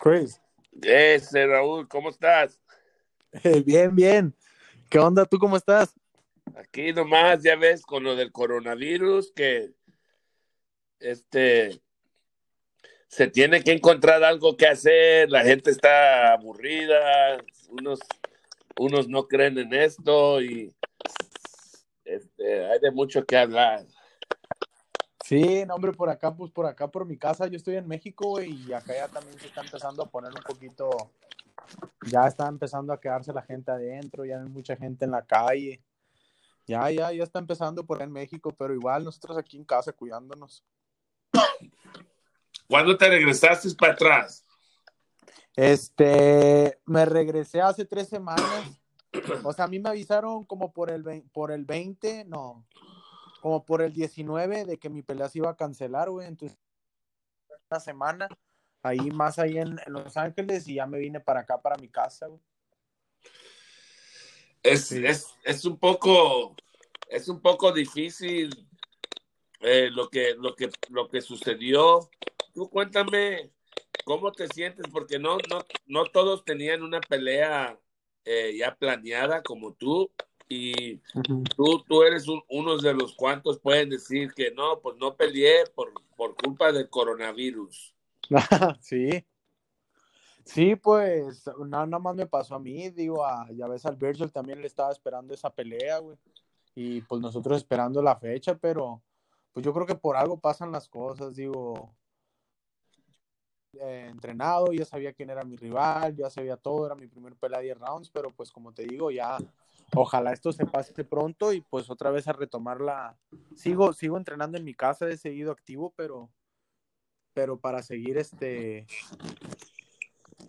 Chris. Ese Raúl, ¿cómo estás? Bien, bien. ¿Qué onda? ¿Tú cómo estás? Aquí nomás, ya ves, con lo del coronavirus, que este se tiene que encontrar algo que hacer, la gente está aburrida, unos, unos no creen en esto y este, hay de mucho que hablar. Sí, no, hombre, por acá, pues por acá, por mi casa, yo estoy en México, y acá ya también se está empezando a poner un poquito, ya está empezando a quedarse la gente adentro, ya hay mucha gente en la calle. Ya, ya, ya está empezando por en México, pero igual nosotros aquí en casa cuidándonos. ¿Cuándo te regresaste para atrás? Este, me regresé hace tres semanas. O sea, a mí me avisaron como por el, por el 20, no, como por el 19 de que mi pelea se iba a cancelar, güey. Entonces, una semana ahí más ahí en, Los Ángeles y ya me vine para acá, para mi casa, güey. Es, es, es un poco, es un poco difícil eh, lo, que, lo, que, lo que sucedió tú cuéntame cómo te sientes, porque no, no, no todos tenían una pelea eh, ya planeada como tú, y tú, tú eres uno de los cuantos pueden decir que no, pues no peleé por, por culpa del coronavirus. sí. Sí, pues nada, nada, más me pasó a mí, digo, a, ya ves al Virgil también le estaba esperando esa pelea, güey. Y pues nosotros esperando la fecha, pero pues yo creo que por algo pasan las cosas, digo, eh, entrenado, ya sabía quién era mi rival, ya sabía todo, era mi primer pelea de 10 rounds, pero pues como te digo, ya ojalá esto se pase pronto y pues otra vez a retomar la... Sigo, sigo entrenando en mi casa, he seguido activo, pero, pero para seguir este...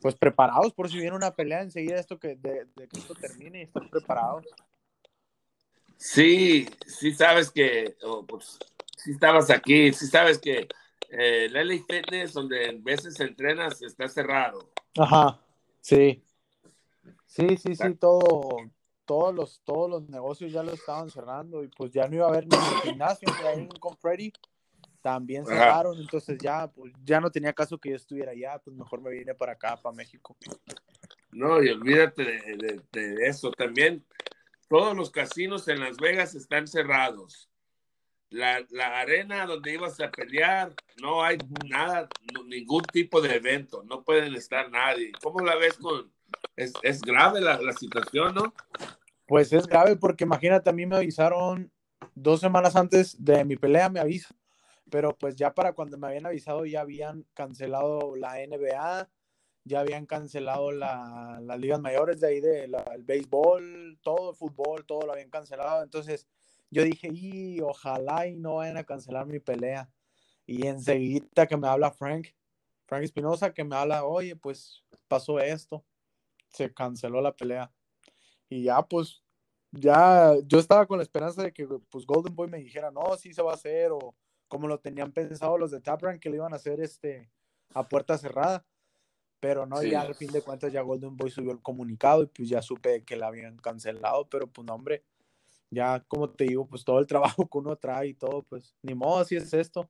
Pues preparados por si viene una pelea enseguida esto que, de, que esto termine y estar preparados. Sí, sí sabes que, oh, pues, sí estabas aquí, sí sabes que eh, el LA Fitness, donde en veces entrenas, está cerrado. Ajá, sí. Sí, sí, sí, todo, todos los, todos los negocios ya lo estaban cerrando y pues ya no iba a haber ni gimnasio ni ahí con Freddy. También cerraron, entonces ya, pues ya no tenía caso que yo estuviera allá, pues mejor me vine para acá, para México. No, y olvídate de, de eso. También todos los casinos en Las Vegas están cerrados la, la, arena donde ibas a pelear, no hay nada, ningún tipo de evento, no pueden estar nadie. ¿Cómo la ves con... Es, es grave la, la, situación, ¿no? Pues es grave porque imagínate, a mí me avisaron dos semanas antes de mi pelea, me avisan, pero pues ya para cuando me habían avisado ya habían cancelado la NBA, ya habían cancelado la, las ligas mayores de ahí, del el béisbol, todo el fútbol, todo lo habían cancelado, entonces yo dije, y ojalá y no vayan a cancelar mi pelea. Y enseguida que me habla Frank, Frank Espinosa, que me habla, oye, pues pasó esto, se canceló la pelea. Y ya, pues, ya yo estaba con la esperanza de que pues Golden Boy me dijera, no, sí se va a hacer, o como lo tenían pensado los de Tap Rank, que lo iban a hacer este, a puerta cerrada. Pero no, ya al fin de cuentas ya Golden Boy subió el comunicado y pues ya supe que la habían cancelado, pero pues no, hombre, ya como te digo, pues todo el trabajo que uno trae y todo, pues ni modo, así es esto.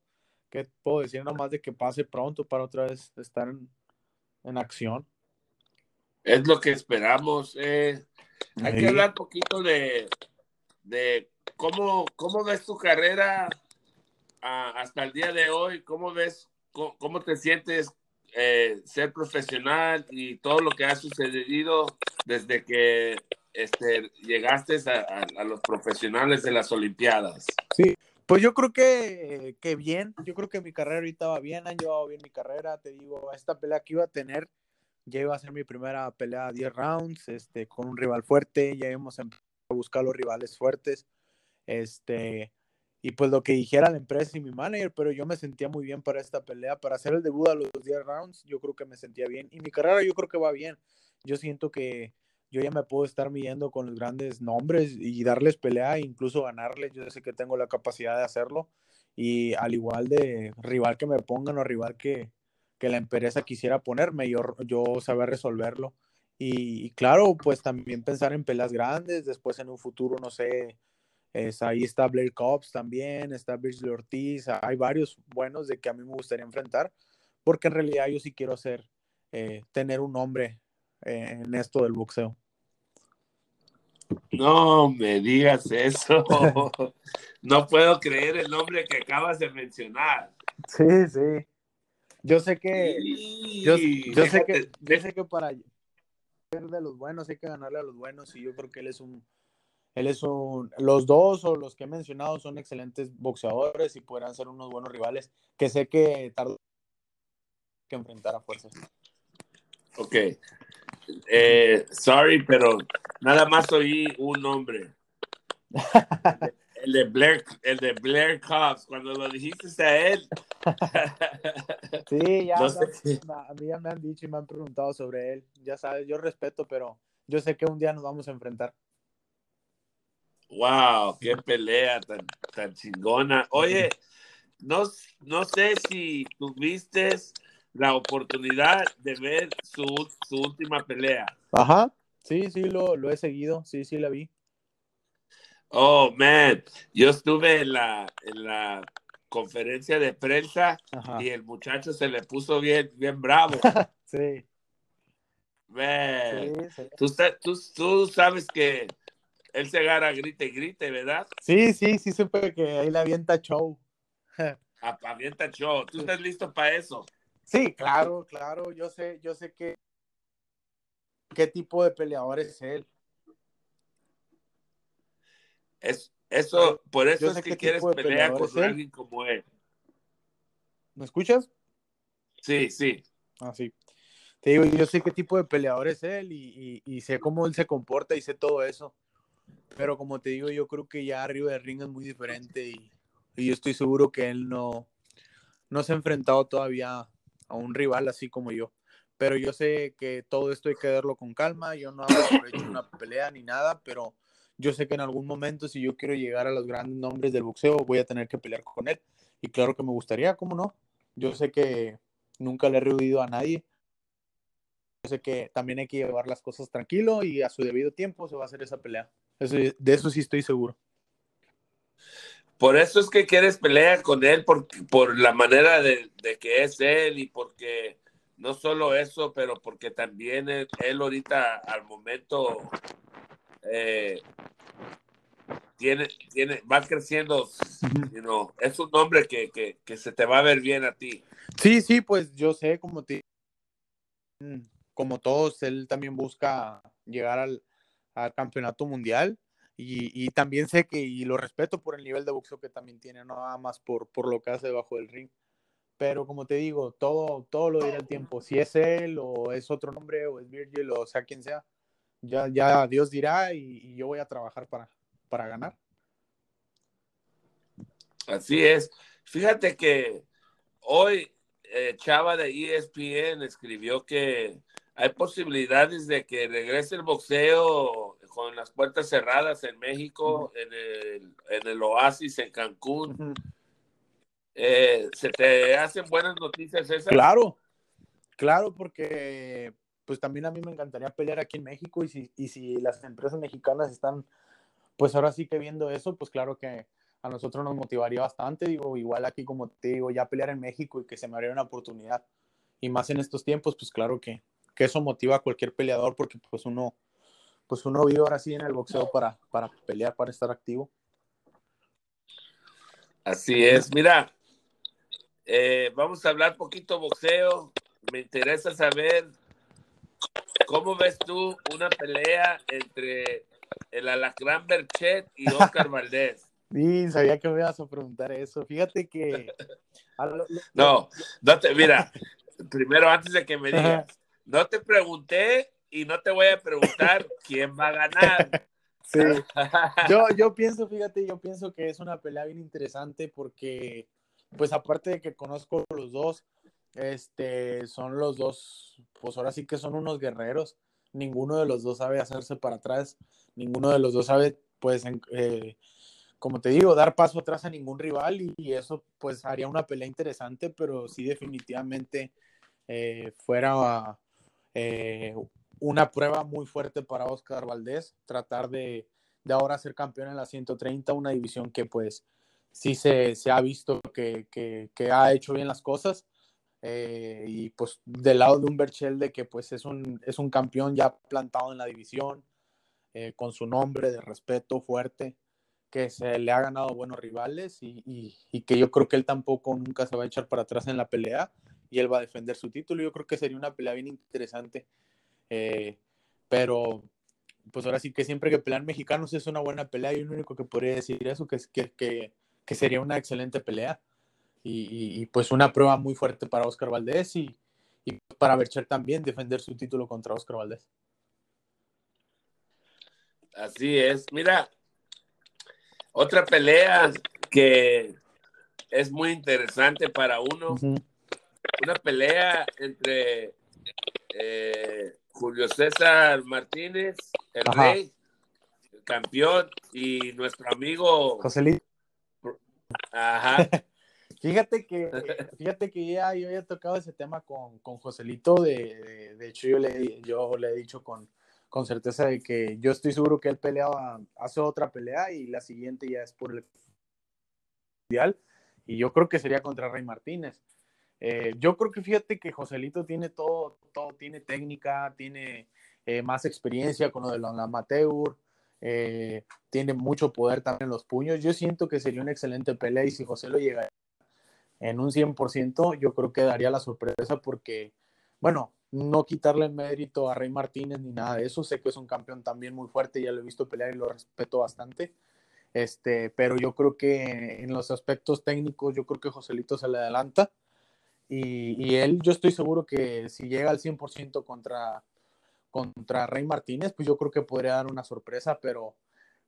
¿Qué puedo decir nomás de que pase pronto para otra vez estar en, acción? Es lo que esperamos. Eh. Hay que hablar un poquito de, de cómo, cómo ves tu carrera ah, hasta el día de hoy, cómo ves, cómo, te sientes eh, ser profesional y todo lo que ha sucedido desde que este, llegaste a, los profesionales de las Olimpiadas? Sí, pues yo creo que, que, bien, yo creo que mi carrera ahorita va bien, han llevado bien mi carrera, te digo, esta pelea que iba a tener, ya iba a ser mi primera pelea a 10 rounds, este, con un rival fuerte, ya íbamos a buscar los rivales fuertes, este, y pues lo que dijera la empresa y mi manager, pero yo me sentía muy bien para esta pelea, para hacer el debut a los 10 rounds, yo creo que me sentía bien, y mi carrera yo creo que va bien, yo siento que yo ya me puedo estar midiendo con los grandes nombres y darles pelea, e incluso ganarles. Yo sé que tengo la capacidad de hacerlo. Y al igual de rival que me pongan o rival que, que la empresa quisiera ponerme, yo, yo saber resolverlo. Y, claro, pues también pensar en peleas grandes, después en un futuro, no sé, Es, ahí está Blair Cobbs también, está Virgil Ortiz, hay varios buenos de que a mí me gustaría enfrentar, porque en realidad yo sí quiero hacer, eh, tener un nombre eh, en esto del boxeo. No me digas eso. no puedo creer el nombre que acabas de mencionar. Sí, sí. Yo sé que, yo, sé que, yo sé que para ser de los buenos hay que ganarle a los buenos y yo creo que él es un, él es un, los dos o los que he mencionado son excelentes boxeadores y podrán ser unos buenos rivales que sé que tarde que enfrentar a fuerzas. Ok. Eh, sorry, pero nada más oí un nombre. El de Blair, el de Blair Cobbs, cuando lo dijiste a él. Sí, ya, a mí ya me han dicho y me han preguntado sobre él. Ya sabes, yo respeto, pero yo sé que un día nos vamos a enfrentar. Wow, qué pelea tan, tan chingona. Oye, no, no sé si tuviste la oportunidad de ver su, su última pelea. Ajá, sí, sí, lo, lo, he seguido, sí, sí, la vi. Oh, man, yo estuve en la, en la conferencia de prensa y el muchacho se le puso bien, bien bravo. sí. Man, Tú, tú, tú sabes que él se agarra grite y grite, ¿verdad? Sí, sí, sí supe que ahí la avienta show. avienta show. ¿Tú estás listo para eso? Sí, claro, claro. Yo sé, yo sé que qué tipo de peleador es él. Es, eso, por eso es que quieres pelear con alguien como él. ¿Me escuchas? Sí, sí. Ah, sí. Te digo, yo sé qué tipo de peleador es él y, y sé cómo él se comporta y sé todo eso. Pero como te digo, yo creo que ya arriba del ring es muy diferente y, yo estoy seguro que él no, no se ha enfrentado todavía a un rival así como yo. Pero yo sé que todo esto hay que verlo con calma. Yo no hago hecho una pelea ni nada, pero yo sé que en algún momento, si yo quiero llegar a los grandes nombres del boxeo, voy a tener que pelear con él. Y claro que me gustaría, ¿cómo no? Yo sé que nunca le he rehuido a nadie. Yo sé que también hay que llevar las cosas tranquilo y a su debido tiempo se va a hacer esa pelea de eso sí estoy seguro. Por eso es que quieres pelear con él, por, por la manera de, que es él y porque no solo eso, pero porque también él, ahorita al momento eh, tiene, tiene, va creciendo, es un hombre que, que, se te va a ver bien a ti. Sí, sí, pues yo sé, como, te, como todos, él también busca llegar al, al campeonato mundial. Y, también sé que, y lo respeto por el nivel de boxeo que también tiene, no nada más por, por lo que hace debajo del ring. Pero como te digo, todo, todo lo dirá el tiempo. Si es él o es otro nombre o es Virgil o sea quien sea, ya, ya Dios dirá y, yo voy a trabajar para, para ganar. Así es. Fíjate que hoy eh, Chava de ESPN escribió que hay posibilidades de que regrese el boxeo con las puertas cerradas en México, en, el, en el Oasis, en Cancún. Eh, ¿Se te hacen buenas noticias esas? Claro, claro, porque pues también a mí me encantaría pelear aquí en México y si, y si las empresas mexicanas están, pues ahora sí que viendo eso, pues claro que a nosotros nos motivaría bastante, digo, igual aquí como te digo, ya pelear en México y que se me abriera una oportunidad. Y más en estos tiempos, pues claro que, que eso motiva a cualquier peleador porque pues uno, pues uno vive ahora sí en el boxeo para, para pelear, para estar activo. Así es, mira, eh, vamos a hablar poquito boxeo. Me interesa saber cómo ves tú una pelea entre el Alacrán Berchet y Oscar Valdés. Sí, sabía que me ibas a preguntar eso. Fíjate que. no, no te, mira, primero antes de que me digas, no te pregunté y no te voy a preguntar quién va a ganar. Sí. Yo, yo pienso, fíjate, yo pienso que es una pelea bien interesante porque, pues aparte de que conozco los dos, este, son los dos, pues ahora sí que son unos guerreros. Ninguno de los dos sabe hacerse para atrás, ninguno de los dos sabe, pues, eh, como te digo, dar paso atrás a ningún rival y, eso, pues, haría una pelea interesante, pero sí definitivamente eh, fuera eh, una prueba muy fuerte para Oscar Valdés, tratar de, de ahora ser campeón en la 130, una división que pues sí se, se ha visto que, que, que, ha hecho bien las cosas. Eh, y pues del lado de un Berchel de que pues es un, es un campeón ya plantado en la división, eh, con su nombre de respeto fuerte, que se le ha ganado buenos rivales y, y, y, que yo creo que él tampoco nunca se va a echar para atrás en la pelea y él va a defender su título. Yo creo que sería una pelea bien interesante. Eh, pero pues ahora sí que siempre que pelean mexicanos es una buena pelea y lo único que podría decir eso, que, que, que, que sería una excelente pelea y, y, pues una prueba muy fuerte para Oscar Valdés y, y para Bercher también defender su título contra Oscar Valdés. Así es, mira, otra pelea que es muy interesante para uno, uh -huh. una pelea entre eh, Julio César Martínez, el Ajá. rey, el campeón, y nuestro amigo Joselito. Ajá. fíjate que, fíjate que ya yo había tocado ese tema con, con Joselito, de, de, de, hecho yo le, yo le he dicho con, con certeza de que yo estoy seguro que él peleaba, hace otra pelea y la siguiente ya es por el mundial, y yo creo que sería contra Rey Martínez. Eh, yo creo que fíjate que Joselito tiene todo, todo tiene técnica, tiene eh, más experiencia con lo de la amateur, eh, tiene mucho poder también en los puños. Yo siento que sería una excelente pelea y si José lo llega en un 100%, yo creo que daría la sorpresa porque, bueno, no quitarle el mérito a Rey Martínez ni nada de eso. Sé que es un campeón también muy fuerte, ya lo he visto pelear y lo respeto bastante. Este, pero yo creo que en los aspectos técnicos, yo creo que Joselito se le adelanta. Y, y, él, yo estoy seguro que si llega al 100% contra, contra Rey Martínez, pues yo creo que podría dar una sorpresa, pero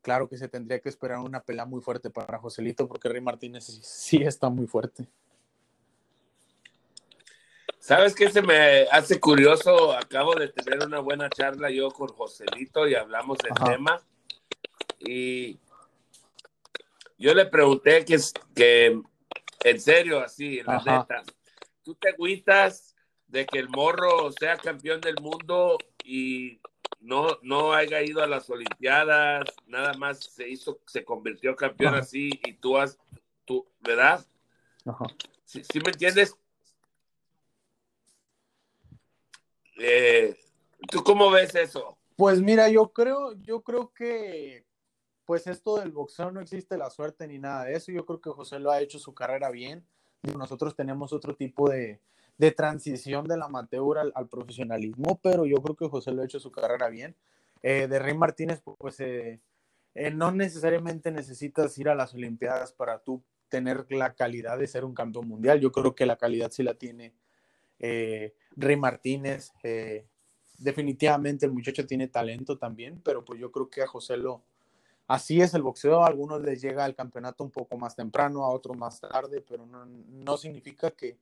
claro que se tendría que esperar una pelea muy fuerte para Joselito, porque Rey Martínez sí, sí está muy fuerte. ¿Sabes qué se me hace curioso? Acabo de tener una buena charla yo con Joselito y hablamos del Ajá. tema. Y yo le pregunté que, que en serio, así, la Ajá. neta, tú te agüitas de que el morro sea campeón del mundo y no, no haya ido a las Olimpiadas, nada más se hizo, se convirtió campeón Ajá. así y tú has, tú, ¿verdad? Ajá. ¿Sí, ¿sí me entiendes? Eh, ¿Tú cómo ves eso? Pues mira, yo creo, yo creo que pues esto del boxeo no existe la suerte ni nada de eso. Yo creo que José lo ha hecho su carrera bien nosotros tenemos otro tipo de, de transición del amateur al, al, profesionalismo, pero yo creo que José lo ha hecho su carrera bien. Eh, de Rey Martínez, pues eh, no necesariamente necesitas ir a las Olimpiadas para tú tener la calidad de ser un campeón mundial. Yo creo que la calidad sí la tiene eh, Rey Martínez. definitivamente el muchacho tiene talento también, pero pues yo creo que a José lo, Así es el boxeo, a algunos les llega el campeonato un poco más temprano, a otros más tarde, pero no, no significa que,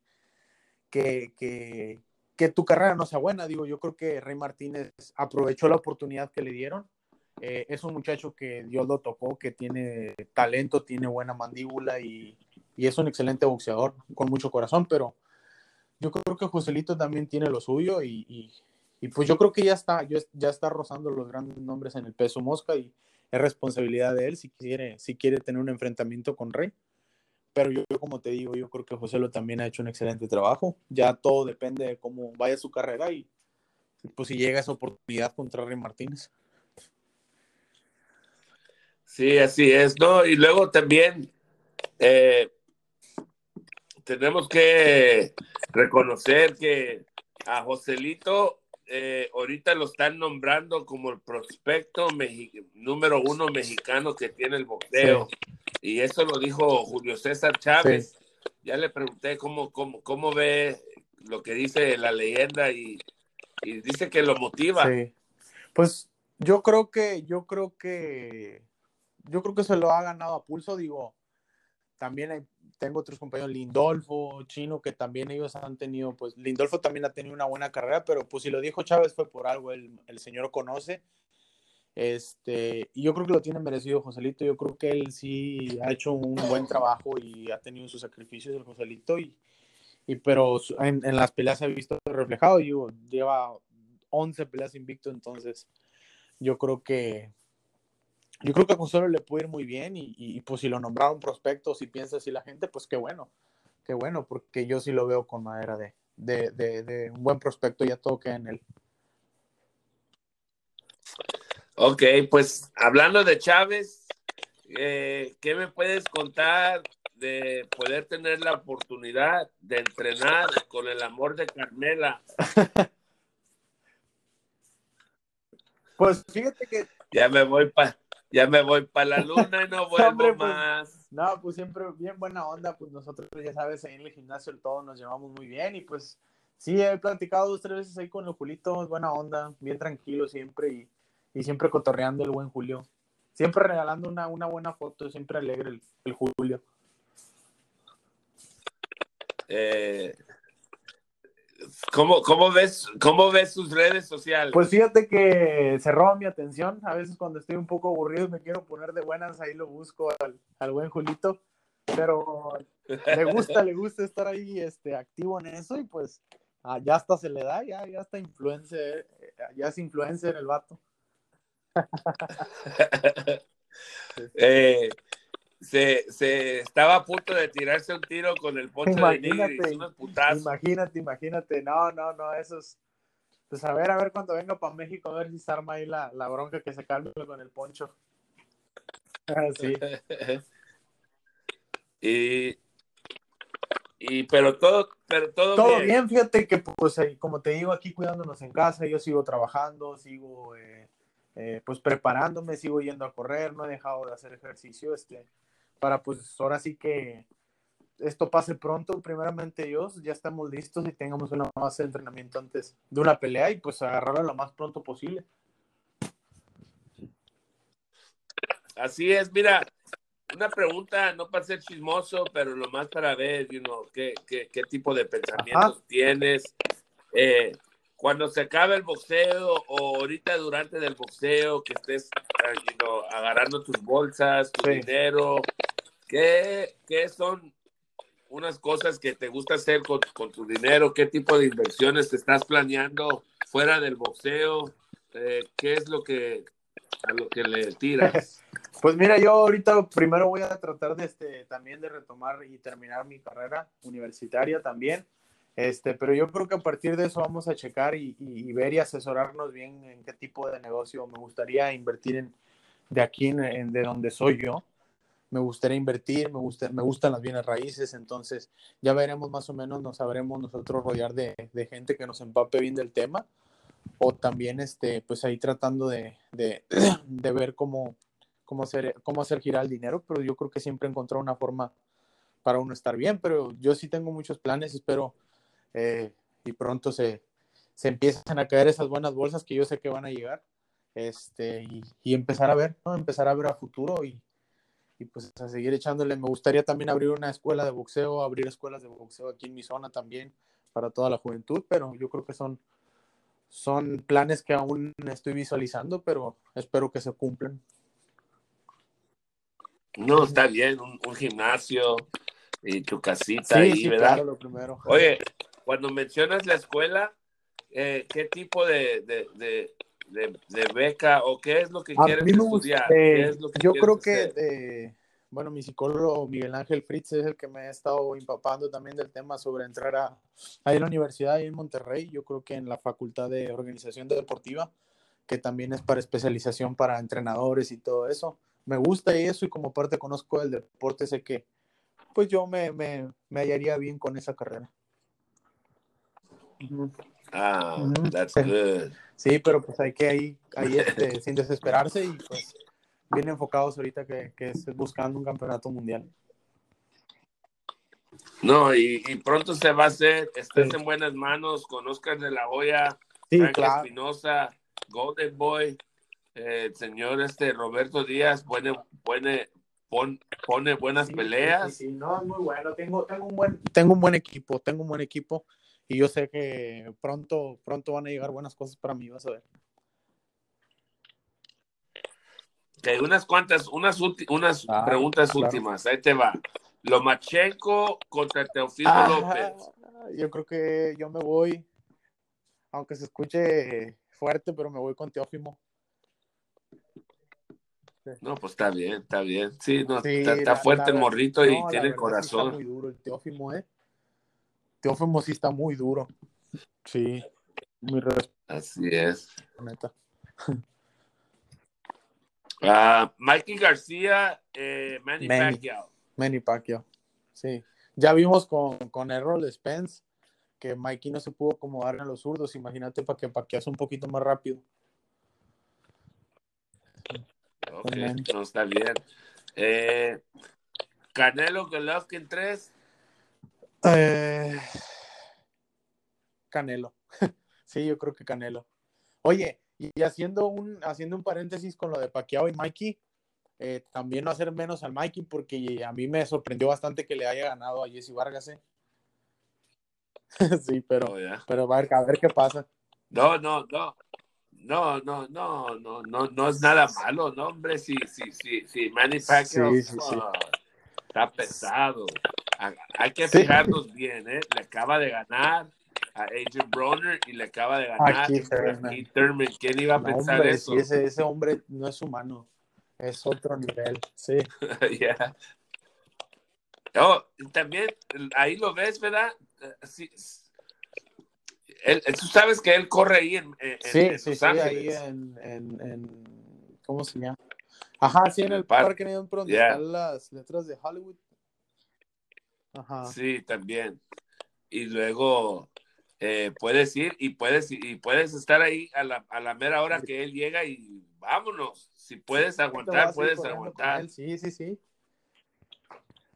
que, que, que, tu carrera no sea buena. Digo, yo creo que Rey Martínez aprovechó la oportunidad que le dieron. Eh, es un muchacho que Dios lo tocó, que tiene talento, tiene buena mandíbula y, y, es un excelente boxeador, con mucho corazón, pero yo creo que Joselito también tiene lo suyo y, y, pues yo creo que ya está, ya está rozando los grandes nombres en el peso mosca y es responsabilidad de él si quiere, si quiere tener un enfrentamiento con Rey. Pero yo, como te digo, yo creo que José lo también ha hecho un excelente trabajo. Ya todo depende de cómo vaya su carrera y pues si llega esa oportunidad contra Rey Martínez. Sí, así es, ¿no? Y luego también eh, tenemos que reconocer que a Joselito eh, ahorita lo están nombrando como el prospecto número uno mexicano que tiene el boxeo. Sí. Y eso lo dijo Julio César Chávez. Sí. Ya le pregunté cómo, cómo, cómo ve lo que dice la leyenda y, y dice que lo motiva. Sí. Pues yo creo que, yo creo que, yo creo que se lo ha ganado a pulso, digo, también hay, tengo otros compañeros, Lindolfo, Chino, que también ellos han tenido, pues Lindolfo también ha tenido una buena carrera, pero pues si lo dijo Chávez fue por algo, el, el señor conoce. Este, y yo creo que lo tiene merecido Joselito, yo creo que él sí ha hecho un buen trabajo y ha tenido sus sacrificios el Joselito, y, y pero en, en, las peleas se ha visto reflejado, y lleva 11 peleas invicto, entonces yo creo que yo creo que a Consuelo le puede ir muy bien y, y, pues si lo nombraron prospecto, si piensa así la gente, pues qué bueno, qué bueno, porque yo sí lo veo con madera de, de, de, de un buen prospecto, ya todo queda en él. Ok, pues hablando de Chávez, eh, ¿qué me puedes contar de poder tener la oportunidad de entrenar con el amor de Carmela? pues fíjate que ya me voy para ya me voy para la luna y no vuelvo Hombre, pues, más. No, pues siempre bien buena onda, pues nosotros ya sabes, ahí en el gimnasio todos nos llevamos muy bien y pues sí, he platicado dos, tres veces ahí con el Julito, es buena onda, bien tranquilo siempre y, y siempre cotorreando el buen Julio. Siempre regalando una, una buena foto, siempre alegre el, el Julio. Eh, ¿cómo, cómo, ves, ¿Cómo ves sus redes sociales? Pues fíjate que se roba mi atención. A veces cuando estoy un poco aburrido me quiero poner de buenas, ahí lo busco al, al buen Julito. Pero le gusta, le gusta estar ahí este, activo en eso y pues ah, ya hasta se le da, ya, ya está influencer, ya es influencer el vato. eh, se, se, estaba a punto de tirarse un tiro con el poncho imagínate, de Nigris, unos putazos. Imagínate, imagínate, no, no, no, eso es, pues a ver, a ver cuando venga para México, a ver si se arma ahí la, la bronca que se calme con el poncho. Ah, sí. y, y pero todo, pero todo, Todo bien. bien, fíjate que pues como te digo, aquí cuidándonos en casa, yo sigo trabajando, sigo eh, eh, pues preparándome, sigo yendo a correr, no he dejado de hacer ejercicio, este, para pues ahora sí que esto pase pronto, primeramente Dios, ya estamos listos y tengamos una base de entrenamiento antes de una pelea y pues agarrarla lo más pronto posible. Así es, mira, una pregunta, no para ser chismoso, pero lo más para ver, you know, qué, qué, qué tipo de pensamientos Ajá. tienes. Eh, cuando se acabe el boxeo o ahorita durante el boxeo, que estés you know, agarrando tus bolsas, tu Sí. dinero, ¿qué, ¿qué son unas cosas que te gusta hacer con, con tu dinero? ¿Qué tipo de inversiones te estás planeando fuera del boxeo? Eh, ¿Qué es lo que a lo que le tiras? Pues mira, yo ahorita primero voy a tratar de este también de retomar y terminar mi carrera universitaria también. Este, pero yo creo que a partir de eso vamos a checar y, y- y ver y asesorarnos bien en qué tipo de negocio me gustaría invertir en de aquí en, en- de donde soy yo. Me gustaría invertir, me gusta, me gustan las bienes raíces, entonces ya veremos más o menos, nos sabremos nosotros rodear de, gente que nos empape bien del tema o también este, pues ahí tratando de, ver cómo, cómo hacer, cómo hacer girar el dinero, pero yo creo que siempre encontrar una forma para uno estar bien, pero yo sí tengo muchos planes, espero eh, y pronto se, empiezan a caer esas buenas bolsas que yo sé que van a llegar, este, y, empezar a ver. Empezar a ver a futuro y pues a seguir echándole. Me gustaría también abrir una escuela de boxeo, abrir escuelas de boxeo aquí en mi zona también para toda la juventud, pero yo creo que son, son planes que aún estoy visualizando, pero espero que se cumplan. No, está bien, un, un gimnasio y tu casita Sí, ahí, sí, ¿verdad? claro, lo primero. Oye, cuando mencionas la escuela, eh, ¿qué tipo de, de, de, de- de beca o qué es lo que A quieres estudiar? gusta- ¿Qué eh, es lo que yo creo que, eh, bueno, mi psicólogo Miguel Ángel Fritz es el que me ha estado empapando también del tema sobre entrar a, a la universidad ahí en Monterrey. Yo creo que en la Facultad de Organización Deportiva, que también es para especialización para entrenadores y todo eso. Me gusta eso y como parte conozco el deporte, sé que pues yo me, me, me hallaría bien con esa carrera. Ah, that's good. Sí, pero pues hay que ahí, ahí este, sin desesperarse y pues bien enfocados ahorita que, que es buscando un campeonato mundial. No, y, y pronto se va a hacer, estés Sí. en buenas manos, conozcas de la Hoya, Sí, Frank claro. Espinosa, Golden Boy, eh, el señor este Roberto Díaz, pone, pone, pon- pone buenas Sí, peleas. sí, sí, no, es muy bueno. Tengo, tengo, un buen, tengo un buen equipo, tengo un buen equipo y yo sé que pronto, pronto van a llegar buenas cosas para mí, vas a ver. Ok, unas cuantas, unas, unas Ah, preguntas claro. últimas. Ahí te va. Lomachenko contra Teofimo Ah, López. yo creo que yo me voy, aunque se escuche fuerte, pero me voy con Teófimo. No, pues está bien, está bien. Sí, no, está, fuerte el morrito y tiene corazón. está muy duro el Teófimo, ¿eh? Teófimo sí está muy duro. Sí, muy Así es. Neta. Uh, Mikey García, eh, Manny, Pacquiao. Manny Pacquiao, sí. Ya vimos con, con Errol Spence que Mikey no se pudo acomodar en los zurdos. Imagínate para que Pacquiao un poquito más rápido. Ok, no está bien. Eh, Canelo Golovkin 3. Eh, Canelo. sí, yo creo que Canelo. Oye, y haciendo un, haciendo un paréntesis con lo de Pacquiao y Mikey, eh, también no hacer menos al Mikey porque a mí me sorprendió bastante que le haya ganado a Jesse Vargas. ¿eh? sí, pero, oh, pero a ver, a ver qué pasa. No, no, no. No, no, no, no, no, no es nada malo, no, hombre, sí, sí, sí, sí, Manny Pacquiao está pesado. Hay que fijarnos bien, ¿eh? Le acaba de ganar a Adrian Bronner y le acaba de ganar a Keith Thurman. ¿Quién iba a pensar eso? ese, ese, hombre no es humano, es otro nivel, sí. yeah. oh, también ahí lo ves, ¿verdad? Eh, sí, él, tú sabes que él corre ahí en, en, sí, en sí, sí, ahí en, en, ¿cómo se llama? Ajá, sí, en el, parque, parque donde están las letras de Hollywood. Ajá. Sí, también. Y luego eh, puedes ir y puedes, y puedes estar ahí a la, a la mera hora que él llega y vámonos. Si puedes aguantar, puedes aguantar. Sí, sí, sí.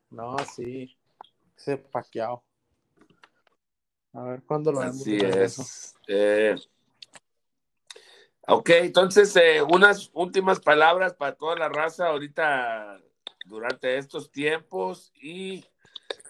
No, sí. Ese paqueado. A ver cuándo lo vemos. Así es. Eh, ok, entonces, eh, unas últimas palabras para toda la raza ahorita durante estos tiempos y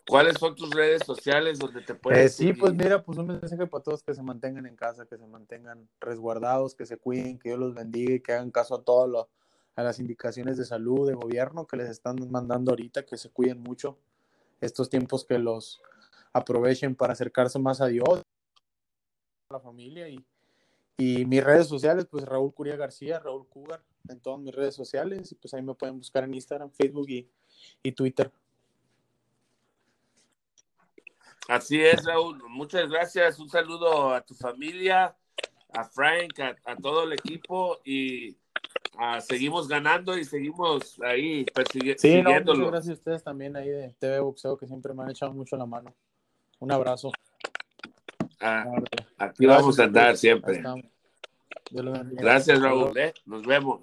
¿Cuáles son tus redes sociales donde te puedes? Eh, sí, pues mira, pues un mensaje para todos que se mantengan en casa, que se mantengan resguardados, que se cuiden, que Dios los bendiga y que hagan caso a todas a las indicaciones de salud, de gobierno que les están mandando ahorita, que se cuiden mucho estos tiempos que los aprovechen para acercarse más a Dios, a la familia y, y mis redes sociales, pues Raúl Curia García, Raúl Cougar, en todas mis redes sociales y pues ahí me pueden buscar en Instagram, Facebook y, y Twitter. Así es, Raúl. Muchas gracias. Un saludo a tu familia, a Frank, a, todo el equipo y ah, seguimos ganando y seguimos ahí persiguiendo. Sí, muchas gracias a ustedes también ahí de TV Boxeo que siempre me han echado mucho la mano. Un abrazo. Ah, aquí vamos a andar siempre. Gracias, Raúl. ¿eh? Nos vemos.